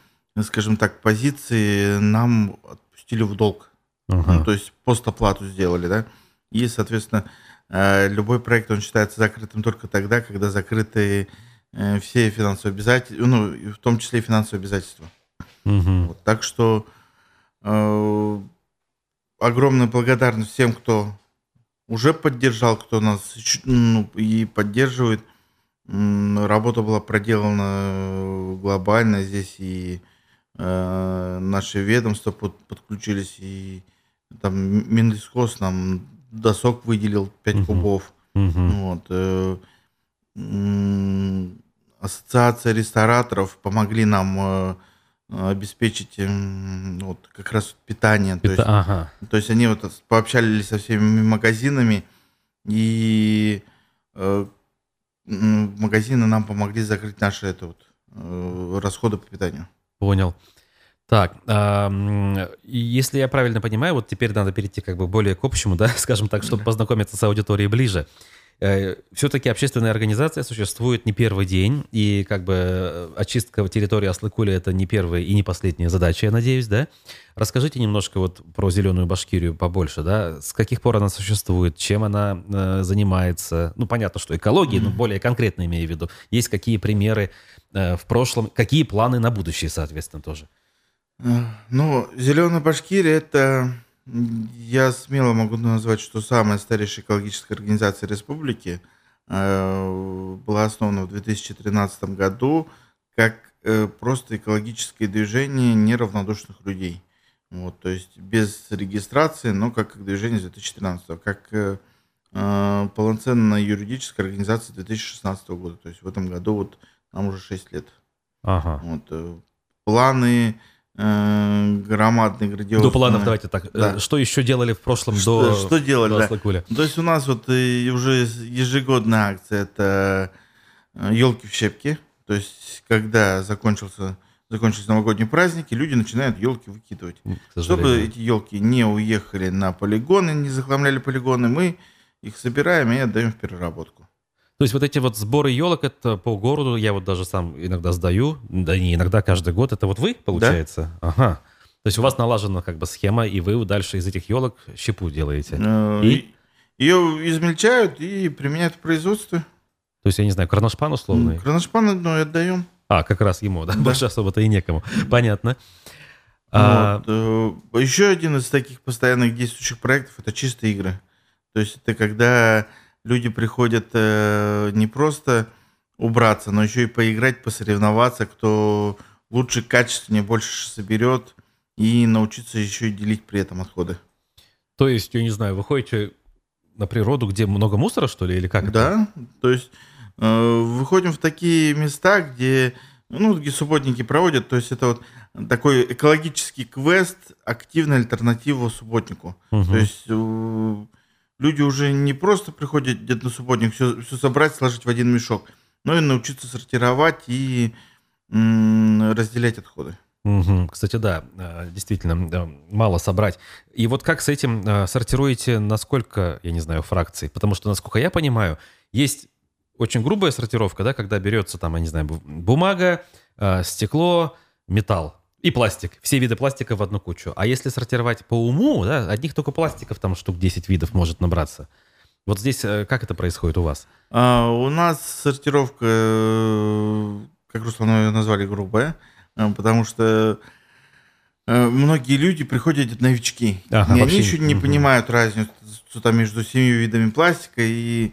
скажем так, позиции нам отпустили в долг. Ага. Ну, то есть постоплату сделали, да. И, соответственно, э, любой проект, он считается закрытым только тогда, когда закрыты Э, все финансовые обязательства, ну, в том числе и финансовые обязательства. Угу. Вот, так что э, огромная благодарность всем, кто уже поддержал, кто нас ну, и поддерживает. Работа была проделана глобально здесь, и э, наши ведомства под, подключились, и там Минлесхоз нам досок выделил 5 угу. кубов. Угу. Вот, э, ассоциация рестораторов помогли нам э, обеспечить вот как раз питание. То, есть, ага. то есть они вот пообщались со всеми магазинами, и э, магазины нам помогли закрыть наши это вот, э, расходы по питанию. Понял. Так, э, если я правильно понимаю, вот теперь надо перейти как бы более к общему, да, скажем так, чтобы познакомиться с аудиторией ближе. Э, все-таки общественная организация существует не первый день, и как бы э, очистка территории Аслыкуля это не первая и не последняя задача, я надеюсь, да? Расскажите немножко вот про зеленую Башкирию побольше, да? С каких пор она существует, чем она э, занимается? Ну, понятно, что экология, но более конкретно имею в виду. Есть какие примеры э, в прошлом, какие планы на будущее, соответственно, тоже? Э, ну, зеленая Башкирия это я смело могу назвать, что самая старейшая экологическая организация республики э, была основана в 2013 году как э, просто экологическое движение неравнодушных людей. Вот, то есть без регистрации, но как движение с 2013, как э, полноценная юридическая организация 2016 года. То есть в этом году вот нам уже 6 лет. Ага. Вот, планы громадный, градиозный. До планов давайте так. Э, да. Что еще делали в прошлом что, до Что делали, до да. То есть у нас вот и уже ежегодная акция, это елки в щепке. То есть когда закончился закончились новогодние праздники, люди начинают елки выкидывать. Чтобы эти елки не уехали на полигоны, не захламляли полигоны, мы их собираем и отдаем в переработку. То есть вот эти вот сборы елок, это по городу, я вот даже сам иногда сдаю, да не иногда, каждый год, это вот вы, получается? Да. Ага. То есть у вас налажена как бы схема, и вы дальше из этих елок щепу делаете. Э, и? Ее измельчают и применяют в производстве. То есть, я не знаю, кроношпан условный? Кроношпан, ну, отдаем. А, как раз ему, да? да. Больше особо-то и некому. Понятно. Вот. А... Еще один из таких постоянных действующих проектов – это чистые игры. То есть это когда люди приходят э, не просто убраться, но еще и поиграть, посоревноваться, кто лучше, качественнее, больше соберет, и научиться еще и делить при этом отходы. То есть, я не знаю, вы ходите на природу, где много мусора, что ли, или как да, это? то есть э, выходим в такие места, где, ну, где субботники проводят, то есть это вот такой экологический квест, активная альтернатива субботнику. Угу. То есть люди уже не просто приходят где-то на субботник все, все собрать, сложить в один мешок, но и научиться сортировать и разделять отходы. Кстати, да, э, действительно, мало собрать. И вот как с этим э, сортируете, насколько, я не знаю, фракций? Потому что, насколько я понимаю, есть очень грубая сортировка, да, когда берется там, я не знаю, бумага, э, стекло, металл. И пластик. Все виды пластика в одну кучу. А если сортировать по уму, да, одних только пластиков там штук 10 видов может набраться. Вот здесь э, как это происходит у вас? А, у нас сортировка, э, как Руслан назвали, грубая, э, потому что многие люди приходят новички. Ага, и они еще не мгм. понимают разницу там между семью видами пластика, и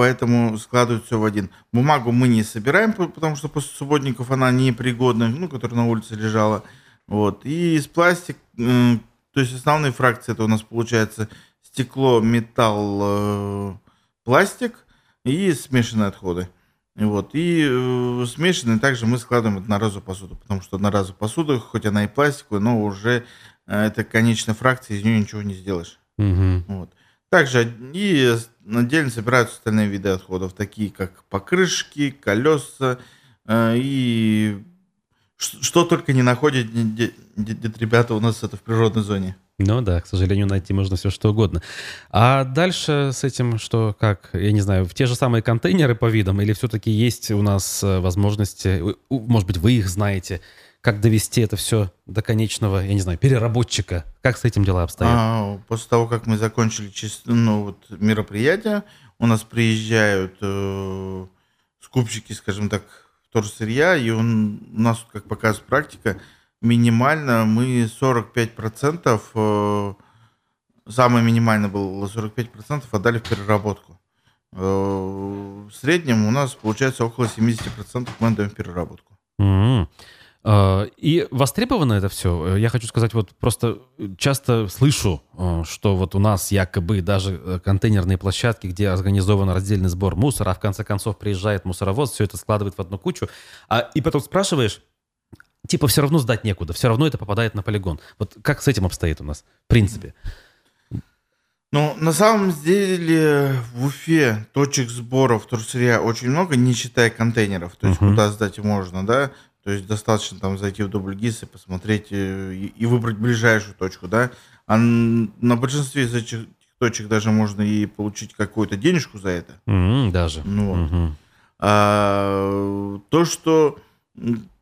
поэтому складывают все в один. Бумагу мы не собираем, по- потому что после субботников она непригодна, ну, которая на улице лежала. Вот. И из пластик, э, то есть основные фракции это у нас получается стекло, металл, э, пластик и смешанные отходы. Вот. И э, смешанные также мы складываем одноразовую посуду, потому что одноразовая посуда, хоть она и пластиковая, но уже э, это конечная фракция, из нее ничего не сделаешь. Мгм. Вот. Также и отдельно собираются остальные виды отходов, такие как покрышки, колеса э, и ш- что только не находят ребята у нас это в природной зоне. Ну да, к сожалению, найти можно все что угодно. А дальше с этим что, как, я не знаю, в те же самые контейнеры по видам или все-таки есть у нас э, возможности, может быть, вы их знаете, как довести это все до конечного, я не знаю, переработчика? Как с этим дела обстоят? А, после того, как мы закончили чис- ну, вот, мероприятие, у нас приезжают э, скупщики, скажем так, вторсырья, и он, у нас, как показывает практика, минимально мы 45%, э, самое минимальное было 45% отдали в переработку. Э, в среднем у нас получается около 70% мы отдаем в переработку. М. А, И востребовано это все. Я хочу сказать, вот просто часто слышу, э, что вот у нас якобы даже э, контейнерные площадки, где организован раздельный сбор мусора, а в конце концов приезжает мусоровоз, все это складывает в одну кучу, а, и потом спрашиваешь, типа все равно сдать некуда, все равно это попадает на полигон. Вот как с этим обстоит у нас, в принципе? Ну, на самом деле в Уфе точек сбора вторсырья очень много, не считая контейнеров. То есть Мгм. куда сдать можно, да? То есть достаточно там зайти в дубльгиз и посмотреть э, и, и выбрать ближайшую точку, да? А на большинстве из этих точек даже можно и получить какую-то денежку за это. М, Даже. Ну, вот. Мгм. А, то, что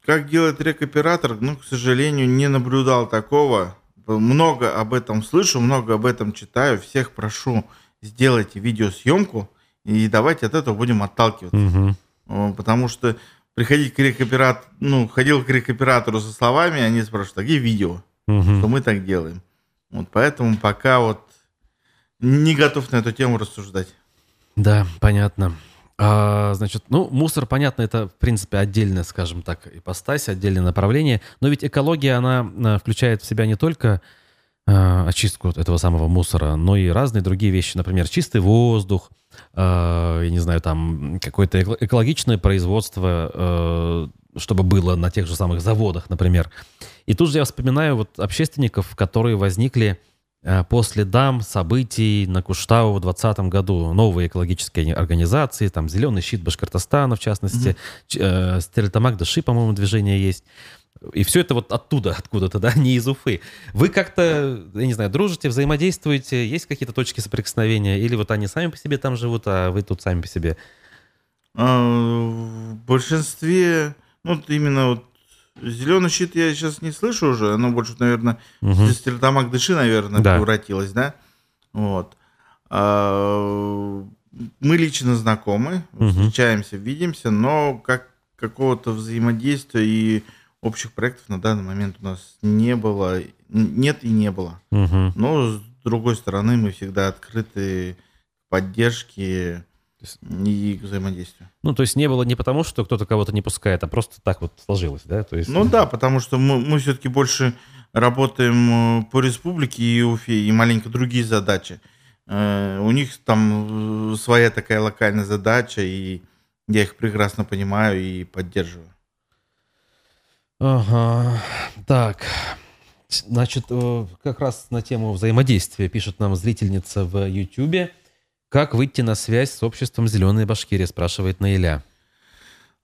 как делает рекоператор, ну, к сожалению, не наблюдал такого. Много об этом слышу, много об этом читаю. Всех прошу, сделайте видеосъемку, и давайте от этого будем отталкиваться. О, Потому что приходить к рекоператору, ну, ходил к рекоператору со словами, они спрашивают, а где видео, Мгм. что мы так делаем? Вот поэтому пока вот не готов на эту тему рассуждать. Да, понятно. А, значит, ну, мусор, понятно, это, в принципе, отдельная, скажем так, ипостась, отдельное направление. Но ведь экология, она а, включает в себя не только а, очистку этого самого мусора, но и разные другие вещи. Например, чистый воздух, а, я не знаю, там какое-то эко- экологичное производство, а, чтобы было на тех же самых заводах, например. И тут же я вспоминаю вот общественников, которые возникли э, по следам событий на Куштау в 2020 году. Новые экологические организации, там «Зеленый щит Башкортостана», в частности, ч- э, «Стерлитамак Дыши», по-моему, движение есть. И все это вот оттуда, откуда-то, да, не из Уфы. Вы как-то, я не знаю, дружите, взаимодействуете, есть какие-то точки соприкосновения? Или вот они сами по себе там живут, а вы тут сами по себе? А, В большинстве, ну, вот именно вот зеленый щит я сейчас не слышу уже, оно больше, наверное, в Стерлитамак Дыши, наверное, Да. превратилось, да? Вот. А, Мы лично знакомы, Мгм. встречаемся, видимся, но как какого-то взаимодействия и общих проектов на данный момент у нас не было, нет и не было. Мгм. Но, с другой стороны, мы всегда открыты к поддержке и к взаимодействию. Ну, то есть не было не потому, что кто-то кого-то не пускает, а просто так вот сложилось, да? То есть... Ну да, потому что мы, мы все-таки больше работаем э, по республике и Уфе, и маленько другие задачи. Э, У них там э, своя такая локальная задача, и я их прекрасно понимаю и поддерживаю. Ага, так. Значит, э, как раз на тему взаимодействия пишет нам зрительница в Ютьюбе. Как выйти на связь с обществом «Зеленые Башкирия?» спрашивает Наиля.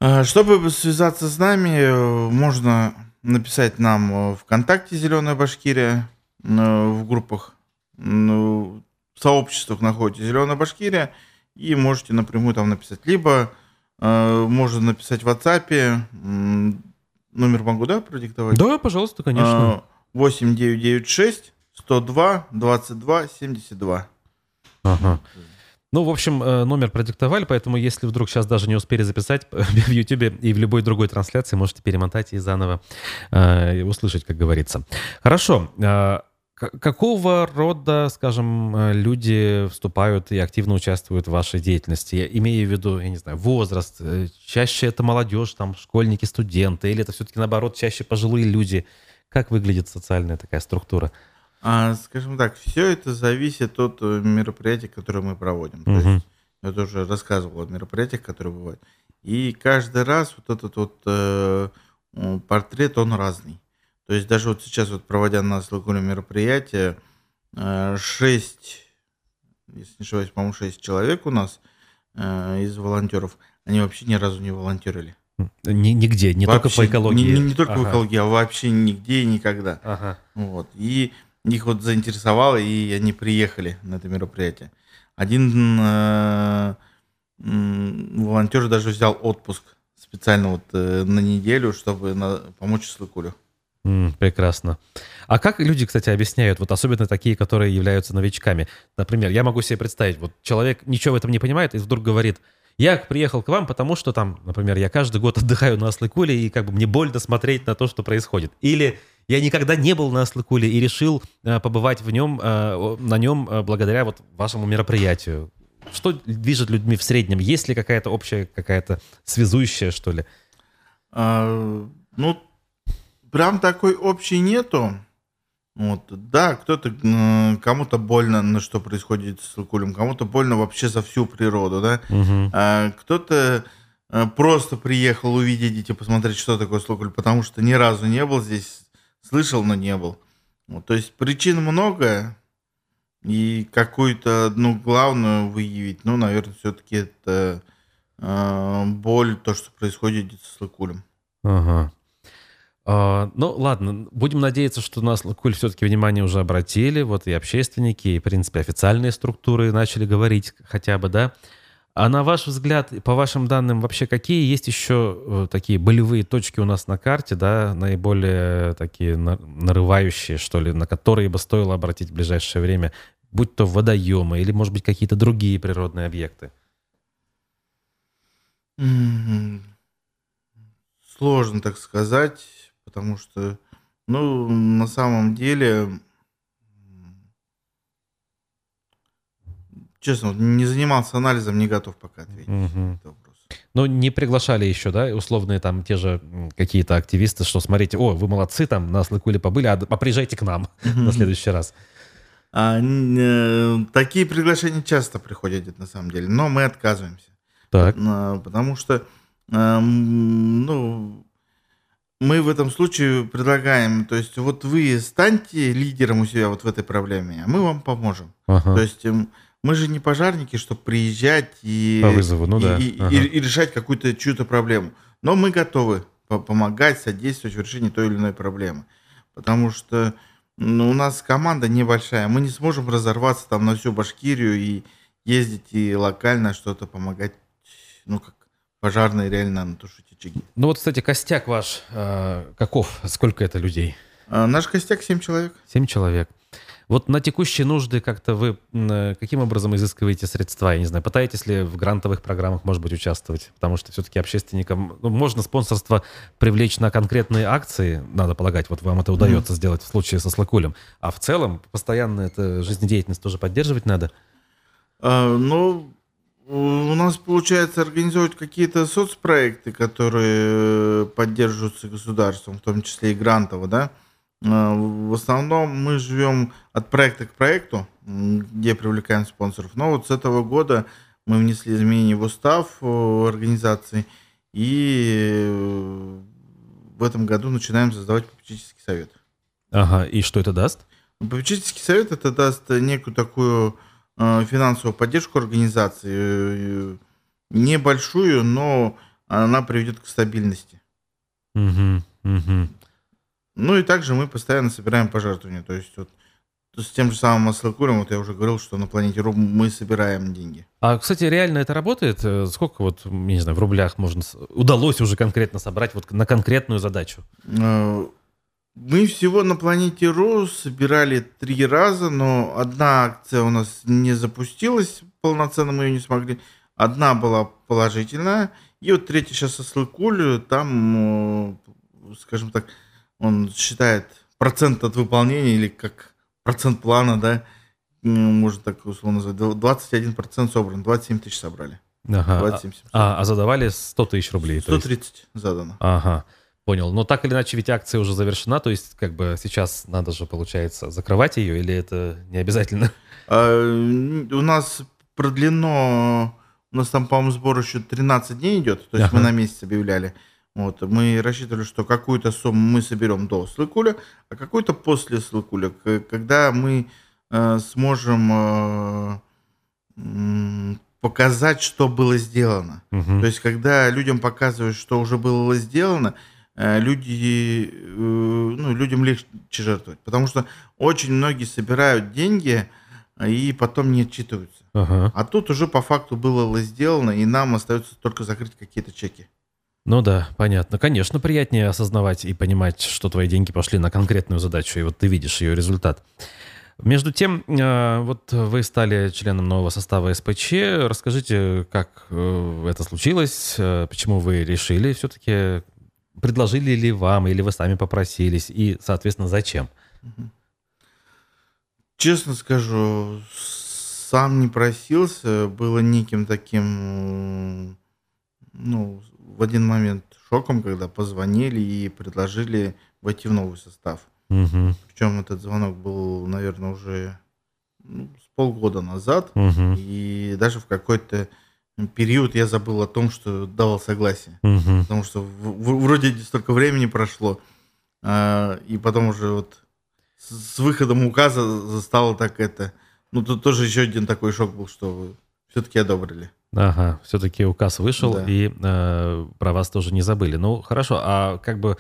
А, Чтобы связаться с нами, э, можно написать нам э, ВКонтакте «Зеленая Башкирия» в группах. В сообществах находите «Зеленая Башкирия» и можете напрямую там написать. Либо можно написать в WhatsApp. Номер могу, да, продиктовать? Да, пожалуйста, конечно. А, 8996 102 22 72. Ага. Ну, в общем, э, номер продиктовали, поэтому если вдруг сейчас даже не успели записать в YouTube и в любой другой трансляции, можете перемотать и заново э, услышать, как говорится. Хорошо. Какого рода, скажем, э, люди вступают и активно участвуют в вашей деятельности? Я имею в виду, я не знаю, возраст. Э, чаще это молодежь, там, школьники, студенты, или это все-таки, наоборот, чаще пожилые люди? Как выглядит социальная такая структура? А, скажем так, все это зависит от э, мероприятий, которые мы проводим. То Мгм. есть я тоже рассказывал о мероприятиях, которые бывают. И каждый раз вот этот вот э, портрет, он разный. То есть даже вот сейчас вот проводя на Слокуле мероприятие, э, шесть, если не ошибаюсь, по-моему, шесть человек у нас э, из волонтеров, они вообще ни разу не волонтерили. Ни- нигде, не только по Вообще, экологии. Не, не- только по Ага. экологии, а вообще нигде и никогда. Ага. Вот. И их вот заинтересовало, и они приехали на это мероприятие. Один э, волонтер даже взял отпуск специально вот э, на неделю, чтобы на- помочь Слыкулю. М, прекрасно. А как люди, кстати, объясняют, вот особенно такие, которые являются новичками? Например, я могу себе представить, вот человек ничего в этом не понимает и вдруг говорит, я приехал к вам, потому что там, например, я каждый год отдыхаю на Аслыкуле, и как бы мне больно смотреть на то, что происходит. Или я никогда не был на Аслыкуле и решил э, побывать в нем, э, на нем э, благодаря вот вашему мероприятию. Что движет людьми в среднем? Есть ли какая-то общая, какая-то связующая, что ли? А, ну, прям такой общей нету. Вот, да, кто-то, кому-то больно, на что происходит с Слыкулем, кому-то больно вообще за всю природу, да. Мгм. А, кто-то а, просто приехал увидеть и посмотреть, что такое Слокуль, потому что ни разу не был здесь, слышал, но не был. Вот, то есть причин много, и какую-то одну главную выявить, ну, наверное, все-таки это а, боль, то, что происходит с Слыкулем. Ага. А, ну, ладно, будем надеяться, что на Куль все-таки внимание уже обратили, вот и общественники, и, в принципе, официальные структуры начали говорить хотя бы, да? А на ваш взгляд, по вашим данным, вообще какие есть еще э, такие болевые точки у нас на карте, да, наиболее такие на- нарывающие, что ли, на которые бы стоило обратить в ближайшее время, будь то водоемы или, может быть, какие-то другие природные объекты? М, Сложно так сказать, потому что, ну, на самом деле, честно, не занимался анализом, не готов пока ответить Мгм. на этот вопрос. Ну, не приглашали еще, да, условные там те же какие-то активисты, что смотрите, о, вы молодцы, там на Слыкуле побыли, а, а приезжайте к нам на следующий раз. А, э, такие приглашения часто приходят, на самом деле, но мы отказываемся. Так. А, Потому что, эм, ну, мы в этом случае предлагаем, то есть вот вы станьте лидером у себя вот в этой проблеме, а мы вам поможем. Ага. То есть эм, мы же не пожарники, чтобы приезжать и, По вызову, ну и, да. и- Ага. и- и решать какую-то чью-то проблему. Но мы готовы по- помогать, содействовать в решении той или иной проблемы. Потому что ну, у нас команда небольшая, мы не сможем разорваться там на всю Башкирию и ездить и локально что-то помогать, ну, как пожарные реально на тушить очаги. Ну вот, кстати, костяк ваш э, каков? Сколько это людей? А наш костяк 7 человек. Семь человек. Вот на текущие нужды как-то вы э, каким образом изыскиваете средства? Я не знаю, пытаетесь ли в грантовых программах, может быть, участвовать? Потому что все-таки общественникам ну, можно спонсорство привлечь на конкретные акции, надо полагать, вот вам это удается сделать в случае со Слакулем. А в целом постоянно это жизнедеятельность тоже поддерживать надо? А, ну, у нас получается организовывать какие-то соцпроекты, которые поддерживаются государством, в том числе и грантово, да. А, В основном мы живем от проекта к проекту, где привлекаем спонсоров. Но вот с этого года мы внесли изменения в устав э, организации и э, в этом году начинаем создавать попечительский совет. Ага, и что это даст? Попечительский совет это даст некую такую э, финансовую поддержку организации, э, небольшую, но она приведет к стабильности. Угу, угу. Ну и также мы постоянно собираем пожертвования. То есть вот с тем же самым Маслакуром, вот я уже говорил, что на планете Руб мы собираем деньги. А, кстати, реально это работает? Э, Сколько вот, не знаю, в рублях можно... Удалось уже конкретно собрать вот на конкретную задачу? Мы всего на планете Ру собирали три раза, но одна акция у нас не запустилась, полноценно мы ее не смогли. Одна была положительная, и вот третья сейчас со Слыкуль, там, скажем так, он считает процент от выполнения или как процент плана, да, можно так условно назвать, 21% собран, 27 тысяч собрали. Ага. 27 а, а задавали 100 тысяч рублей? 130 задано. Ага. Понял. Но так или иначе, ведь акция уже завершена, то есть как бы сейчас надо же, получается, закрывать ее, или это не обязательно? А, у нас продлено, у нас там, по-моему, сбор еще 13 дней идет, то есть ага. мы на месяц объявляли. Вот, мы рассчитывали, что какую-то сумму мы соберем до Слыкуля, а какую-то после Слыкуля, когда мы э, сможем э, показать, что было сделано. Угу. То есть, когда людям показывают, что уже было сделано, люди, э, ну, людям легче жертвовать. Потому что очень многие собирают деньги э, и потом не отчитываются. Ага. А тут уже по факту было сделано, и нам остается только закрыть какие-то чеки. Ну да, понятно. Конечно, приятнее осознавать и понимать, что твои деньги пошли на конкретную задачу, и вот ты видишь ее результат. Между тем, вот вы стали членом нового состава СПЧ. Расскажите, как это случилось, почему вы решили все-таки предложили ли вам, или вы сами попросились, и, соответственно, зачем? Честно скажу, сам не просился, было неким таким, ну, в один момент шоком, когда позвонили и предложили войти в новый состав. Угу. Причем этот звонок был, наверное, уже ну, с полгода назад, угу. и даже в какой-то период я забыл о том, что давал согласие. Угу. Потому что в, в, вроде столько времени прошло, а, и потом уже вот с, с выходом указа застало так это. Ну, тут тоже еще один такой шок был, что все-таки одобрили. Ага, все-таки указ вышел, да. и э, про вас тоже не забыли. Ну, хорошо, а как бы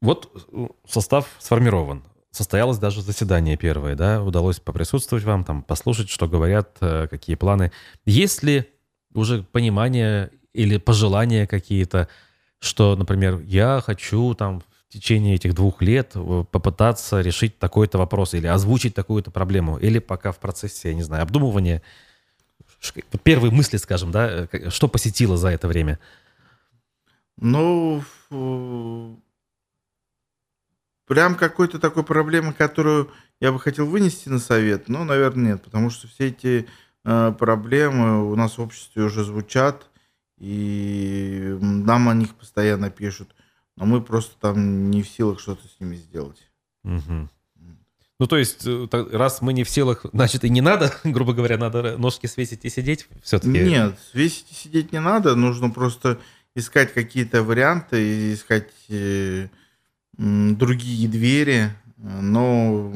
вот состав сформирован. Состоялось даже заседание первое, да, удалось поприсутствовать вам, там, послушать, что говорят, э, какие планы. Есть ли уже понимание или пожелания какие-то, что, например, я хочу там в течение этих двух лет э, попытаться решить такой-то вопрос или озвучить такую-то проблему, или пока в процессе, я не знаю, обдумывания, первые мысли, скажем, да, э, что посетило за это время? Ну, прям какой-то такой проблемы, которую я бы хотел вынести на совет, ну, наверное, нет, потому что все эти э, проблемы у нас в обществе уже звучат, и нам о них постоянно пишут, но мы просто там не в силах что-то с ними сделать. Угу. Ну, то есть, э, раз мы не в силах, значит, и не надо, грубо говоря, надо ножки свесить и сидеть все-таки? Нет, свесить и сидеть не надо, нужно просто искать какие-то варианты, искать э, другие двери, но,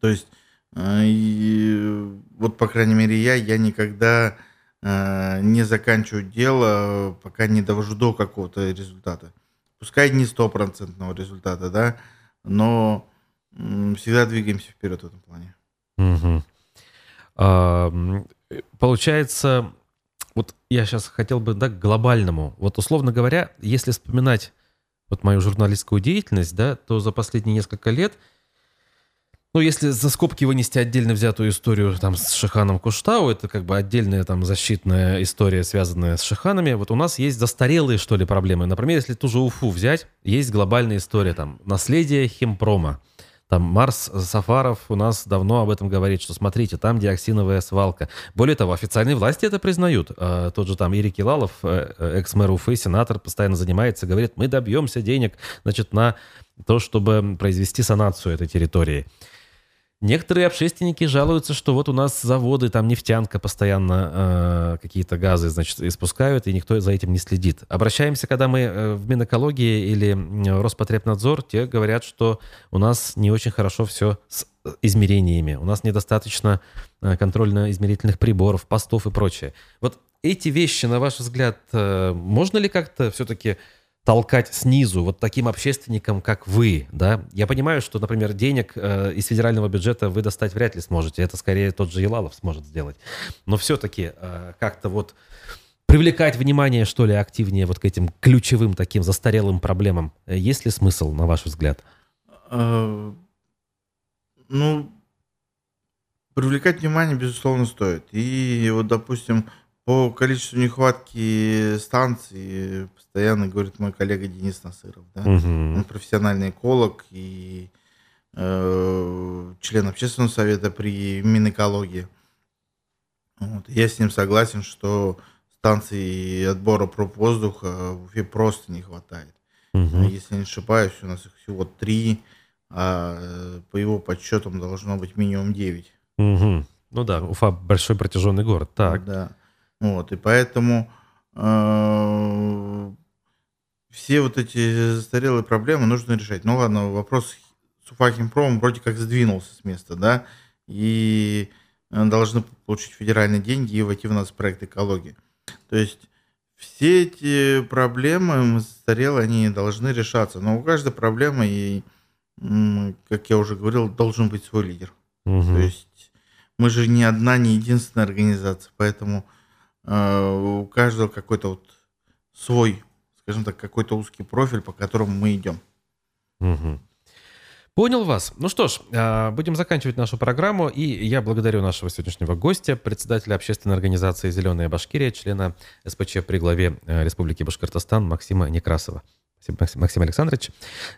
то есть, э, и, вот, по крайней мере, я, я никогда э, не заканчиваю дело, пока не довожу до какого-то результата. Пускай не стопроцентного результата, да, но всегда двигаемся вперед в этом плане. Угу. А, получается, вот я сейчас хотел бы да, к глобальному. Вот условно говоря, если вспоминать вот мою журналистскую деятельность, да, то за последние несколько лет, ну, если за скобки вынести отдельно взятую историю там с Шиханом Куштау, это как бы отдельная там защитная история, связанная с Шиханами, вот у нас есть застарелые, что ли, проблемы. Например, если ту же Уфу взять, есть глобальная история, там, наследие химпрома. Там Марс Сафаров у нас давно об этом говорит, что смотрите, там диоксиновая свалка. Более того, официальные власти это признают. А, тот же там Ирик Килалов, э, э, экс-мэр Уфы, сенатор, постоянно занимается, говорит, мы добьемся денег значит, на то, чтобы произвести санацию этой территории. Некоторые общественники жалуются, что вот у нас заводы, там нефтянка постоянно э, какие-то газы, значит, испускают, и никто за этим не следит. Обращаемся, когда мы э, в Минэкологии или Роспотребнадзор, те говорят, что у нас не очень хорошо все с э, измерениями, у нас недостаточно э, контрольно-измерительных приборов, постов и прочее. Вот эти вещи, на ваш взгляд, можно ли как-то все-таки толкать снизу вот таким общественникам, как вы, да? Я понимаю, что, например, денег э, из федерального бюджета вы достать вряд ли сможете. Это скорее тот же Елалов сможет сделать. Но все-таки э, как-то вот привлекать внимание, что ли, активнее вот к этим ключевым таким застарелым проблемам? Есть ли смысл, на ваш взгляд? А, ну, привлекать внимание, безусловно, стоит. И вот, допустим, по количеству нехватки станций постоянно говорит мой коллега Денис Насыров. Да? Угу. Он профессиональный эколог и э, член общественного совета при Минэкологии. Вот. Я с ним согласен, что станций отбора проб воздуха в Уфе просто не хватает. Угу. Если не ошибаюсь, у нас их всего три а э, по его подсчетам должно быть минимум 9. Угу. Ну да, Уфа большой протяженный город, так. Да. Вот, и поэтому э, все вот эти застарелые проблемы нужно решать. Ну ладно, вопрос с Уфахимпромом вроде как сдвинулся с места, да, и должны получить федеральные деньги и войти в нас проект экологии. То есть все эти проблемы застарелые, они должны решаться. Но у каждой проблемы и как я уже говорил, должен быть свой лидер. Угу. То есть мы же не одна, не единственная организация, поэтому э, у каждого какой-то вот свой, скажем так, какой-то узкий профиль, по которому мы идем. Угу. Понял вас. Ну что ж, а, будем заканчивать нашу программу. И я благодарю нашего сегодняшнего гостя, председателя общественной организации «Зеленая Башкирия», члена СПЧ при главе э, Республики Башкортостан Максима Некрасова. Максим Александрович.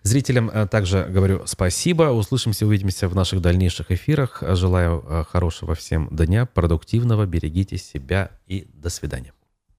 Зрителям э, также говорю спасибо. Услышимся, увидимся в наших дальнейших эфирах. Желаю э, хорошего всем дня, продуктивного. Берегите себя и до свидания.